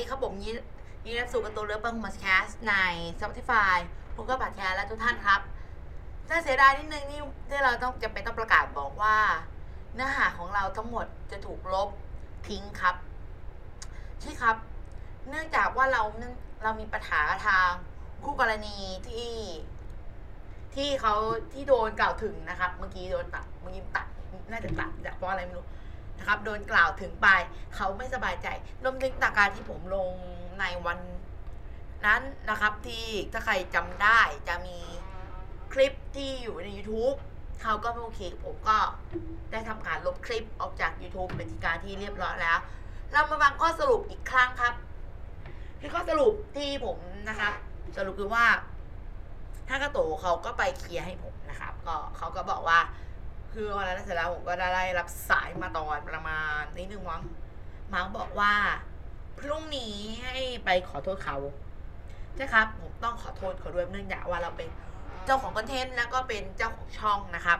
ดีครับผมยินยินรับสู่การ์ตูนเลิฟเบิ้งมาสแคสใน Spotify ผมก็บัตรแคร์และทุกท่านครับน่าเสียดายนิดนึงนี่ที่เราต้องจะเป็นต้องประกาศบอกว่า เนื้อหาของเราทั้งหมดจะถูกลบทิ้งครับ ใช่ครับ เนื่องจากว่าเราเรามีปัญหาทางคู่กรณีที่ ที่เขาที่โดนกล่าวถึงนะครับ เมื่อกี้โดนตัดเมื่อกี้ตัดน่าจะตัดจากเพราะอะไรไม่รู้ นะครับโดนกล่าวถึงไป เขาไม่สบายใจรวมถึงจากการที่ผมลงในวันนั้นนะครับที่ถ้าใครจำได้จะมีคลิปที่อยู่ใน YouTube เขาก็ไม่โอเคผมก็ได้ทำการลบคลิปออกจาก YouTube เป็นที่การที่เรียบร้อยแล้ว เรามาฟังข้อสรุปอีกครั้งครับ คือข้อสรุปที่ผมนะครับสรุปคือว่าถ้ากระโตเขาก็ไปเคลียร์ให้ผมนะครับ ก็เขาก็บอกว่า คือวันนั้นเสร็จแล้วผมก็ได้รับสายมาตอนประมาณนิดนึงมั้งมาร์กบอกว่า พรุ่งนี้ให้ไปขอโทษเขาใช่ครับ ผมต้องขอโทษเขาด้วยเนื่องจากว่าเราเป็นเจ้าของคอนเทนต์แล้วก็เป็นเจ้าของช่องนะครับ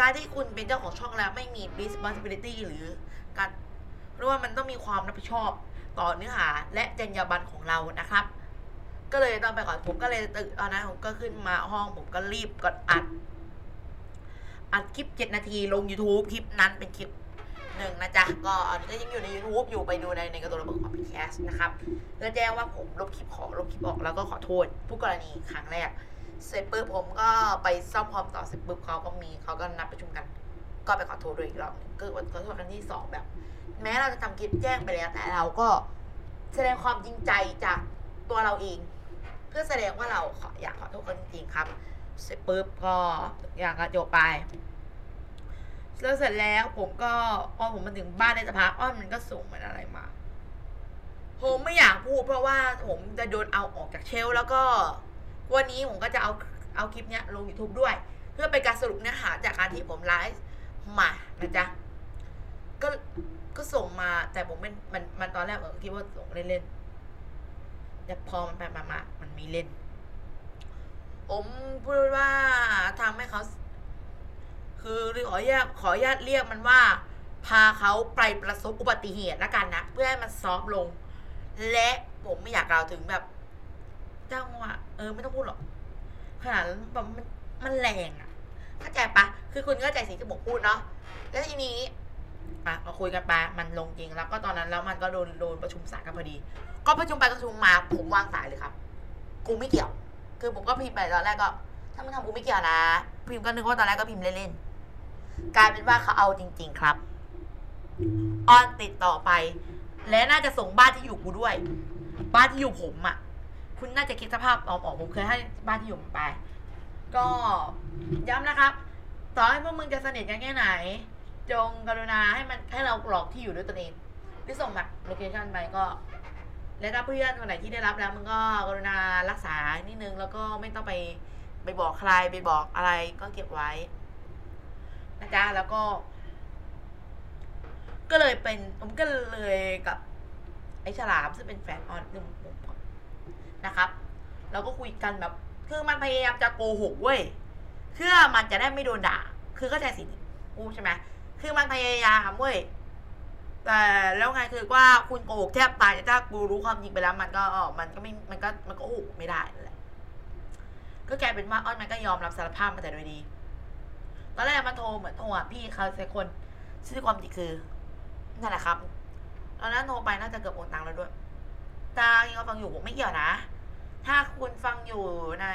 การที่คุณเป็นเจ้าของช่องแล้วไม่มี responsibility หรือการเพรียกว่ามันต้องมีความรับผิดชอบต่อเนื้อหาและจรรยาบรรณของเรานะครับ ก็เลยต้องไปขอนผมก็เลยตื่นตอนนั้นผมก็ขึ้นมาห้องผมก็รีบกดอัด อัดคลิป 7 นาทีลง YouTube คลิปนั้นเป็นคลิปหนึ่งนะจ๊ะ ก็อันนี้ก็ยังอยู่ใน YouTube อยู่ไปดูในในกระตุ้นระเบิดของพอดแคสนะครับเพื่อแจ้งว่าผมลบคลิปขอลบคลิปออกแล้วก็ขอโทษผู้กรณีครั้งแรก เสร็จปุ๊บผมก็ไปซ่อมคอมต่อเสร็จปุ๊บเขาก็มีเขาก็นัดประชุมกัน ก็ไปขอโทษด้วยอีกรอบนึงก็ขอโทษครั้งที่สองแบบ แม้เราจะทำคลิปแจ้งไปแล้วแต่เราก็แสดงความจริงใจจากตัวเราเอง เพื่อแสดงว่าเราออยากขอโทษเขาจริงๆครับ เสร็จปุ๊บก็อย่างก็จบไปแล้วเสร็จแล้วผมก็พอผมมาถึงบ้านในสภาอ้อนมันก็ส่งมันอะไรมา ผมไม่อยากพูดเพราะว่าผมจะโดนเอาออกจากเชลแล้วก็ วันนี้ผมก็จะเอาเอาคลิปเนี้ยลง YouTube ด้วย เพื่อเป็นการสรุปเนื้อหาจากการที่ผมไลฟ์มานะจ๊ะก็ก็ส่งมาแต่ผมเป็นมันมันตอนแรกผมคิดว่าส่งเล่นๆแต่พอมันไปมามามันมีเล่น ผมพูดว่าทำให้เขา คือขออนุญาตขออนุญาตเรียกมันว่า พาเขาไปประสบอุบัติเหตุละกันนะเพื่อให้มันซอฟต์ลง และผมไม่อยากกล่าวถึงแบบจังหวะเออไม่ต้องพูดหรอกขนาดแบบมันมันแรงอะเข้าใจปะคือคุณเข้าใจสิ่งที่ผมพูดเนาะแล้วทีนี้อะมาคุยกันไปมันลงจริงแล้วก็ตอนนั้นแล้วมันก็โดนโดนประชุมสายกันพอดี ก็ประชุมไปประชุมมาผมวางสายเลยครับ กูไม่เกี่ยว คือผมก็พิมพ์ไปตอนแรกก็ ถ้ามึงทำกูไม่เกี่ยวนะ พิมพ์ก็นึกว่าตอนแรกก็พิมพ์เล่นๆ กลายเป็นว่าเขาเอาจริง ๆ ครับออนติดต่อไป และน่าจะส่งบ้านที่อยู่กูด้วย บ้านที่อยู่ผมอะ่ะ คุณน่าจะคิดสภาพออกๆผมเคยให้บ้านที่อยู่ผมไป ก็ย้ำนะครับ ต่อให้พวกมึงจะสนิทกันแค่ไหน จงกรุณาให้มันให้เราหลอกที่อยู่ด้วยตัวเองหรือส่งแบบโลเคชั่นไปก็ และถ้าเพื่อนคนไหนที่ได้รับแล้วมึงก็กรุณารักษานิดนึงแล้วก็ไม่ต้องไปไปบอกใครไปบอกอะไรก็เก็บไว้นะจ๊ะแล้วก็ ก็เลยเป็นผมก็เลยกับไอ้ฉลามซึ่งเป็นแฟนออนหนึ่งผมนะครับเราก็คุยกันแบบ คือมันพยายามจะโกหกเว้ยเพื่อมันจะได้ไม่โดนด่า คือเข้าใจสิกูใช่ไหมคือมันพยายามเว้ย แต่แล้วไงคือว่าคุณโกหกแทบตายแต่ถ้ากูรู้ความจริงไปแล้ว มันก็มันก็ไม่มันก็มันก็โกหกไม่ได้แหละก็กลายเป็นว่าอ้อนมันก็ยอมรับสารภาพมาแต่โดยดีตอนแรกมันโทรเหมือนโทรหาพี่เขาสักคนซึ่งความจริงคือนั่นแหละครับตอนนั้นโทรไปน่าจะเกือบโอนตังค์แล้วด้วยตายังฟังอยู่ผมไม่เกี่ยวนะ ถ้าคุณฟังอยู่ใน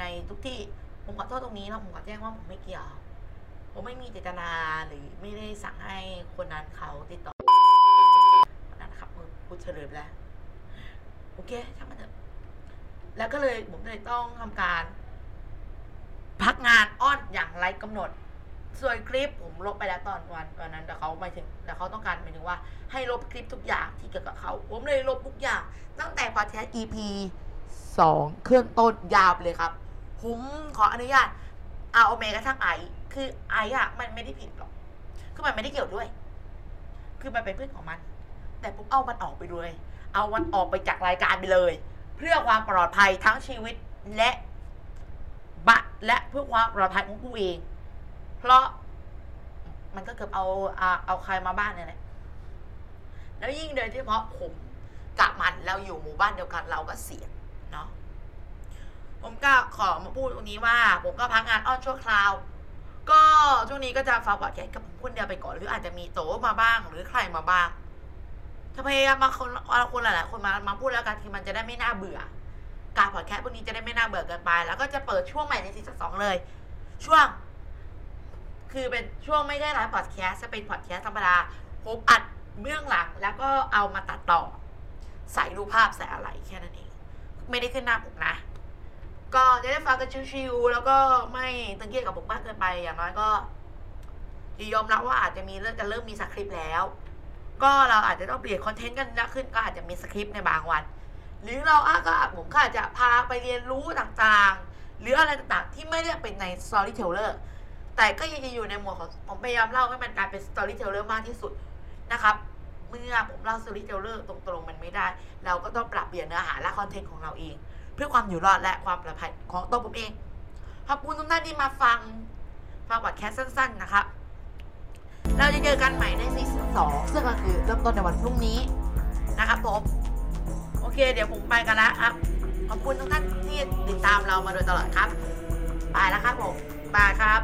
ในทุกที่ผมขอโทษตรงนี้แล้วผมขอแจ้งว่าผมไม่เกี่ยว ผมไม่มีเจตนาหรือไม่ได้สั่งให้คนนั้นเขาติดต่อ พูดเฉลยไปแล้ว โอเคช่างมันเถอะแล้วก็เลยผมเลยต้องทำการ พักงานอ้อนอย่างไรกำหนด ส่วนคลิปผมลบไปแล้วตอนวันวันนั้นแต่เขาหมายถึงแต่เขาต้องการหมายถึงว่า ให้ลบคลิปทุกอย่างที่เกี่ยวกับเขา ผมเลยลบทุกอย่าง ตั้งแต่พอดแคสต์ EP สองเครื่องต้นยาวเลยครับ ผมขออนุญาตเอาโอเมกระทั่งไอคือไออะมันไม่ได้ผิดหรอกคือมันไม่ได้เกี่ยวด้วย คือมันเป็นเพื่อนของมัน แต่ผมเอามันออกไปเลย เอามันออกไปจากรายการไปเลย เพื่อความปลอดภัยทั้งชีวิตและบัตรและเพื่อความปลอดภัยของผู้เอง เพราะมันก็เกือบเอาเอาเอาใครมาบ้านเนี่ยแหละแล้วยิ่งโดยเฉพาะผมกับมันเราอยู่หมู่บ้านเดียวกันเราก็เสี่ยงเนาะผมก็ขอมาพูดตรงนี้ว่า ผมก็พักงานอ้อนชั่วคราว ก็ช่วงนี้ก็จะฝากบอดแคสกับผมคนเดียวไปก่อน หรืออาจจะมีโตมาบ้าง หรือใครมาบ้าง ถ้าพยายามมาคนคนหลายๆคนมามาพูดแล้วกันคือมันจะได้ไม่น่าเบื่อ การพอดแคสต์พวกนี้จะได้ไม่น่าเบื่อเกินไป แล้วก็จะเปิดช่วงใหม่ใน season สองเลย ช่วง คือเป็นช่วงไม่ได้ไลฟ์พอดแคสต์จะเป็นพอดแคสต์ธรรมดาผมอัดเบื้องหลัง แล้วก็เอามาตัดต่อ ใส่รูปภาพใส่อะไรแค่นั้นเอง ไม่ได้ขึ้นหน้าปกนะ ก็จะได้ฟังกัน chill ๆแล้วก็ไม่ตึงเครียดกับผมมากเกินไปอย่างน้อยก็ยอมรับว่าอาจจะมีเริ่มจะเริ่มมีสคริปต์แล้ว ก็เราอาจจะต้องเปลี่ยนคอนเทนต์กันมากขึ้นก็อาจจะมีสคริปต์ในบางวัน หรือเราอาก็ผมก็อาจจะพาไปเรียนรู้ต่างๆ หรืออะไรต่างๆ ที่ไม่ได้เป็นใน storyteller แต่ก็ยังจะอยู่ในหมวดของผมพยายามเล่าให้มันกลายเป็น storyteller มากที่สุดนะครับ เมื่อผมเล่า storyteller ตรงๆมันไม่ได้ เราก็ต้องปรับเปลี่ยนเนื้อหาและคอนเทนต์ของเราเอง เพื่อความอยู่รอดและความปลอดภัยของตัวผมเองขอบคุณทุกท่านที่มาฟังฟังบอดแคสสั้นๆนะครับ เราจะเจอกันใหม่ในซีซั่นสองซึ่งก็คือเริ่มต้นในวันพรุ่งนี้นะครับผม โอเค เดี๋ยวผมไปกันแล้วครับ ขอบคุณทุกท่านที่ติดตามเรามาโดยตลอดครับ ไปแล้วครับผม บายครับ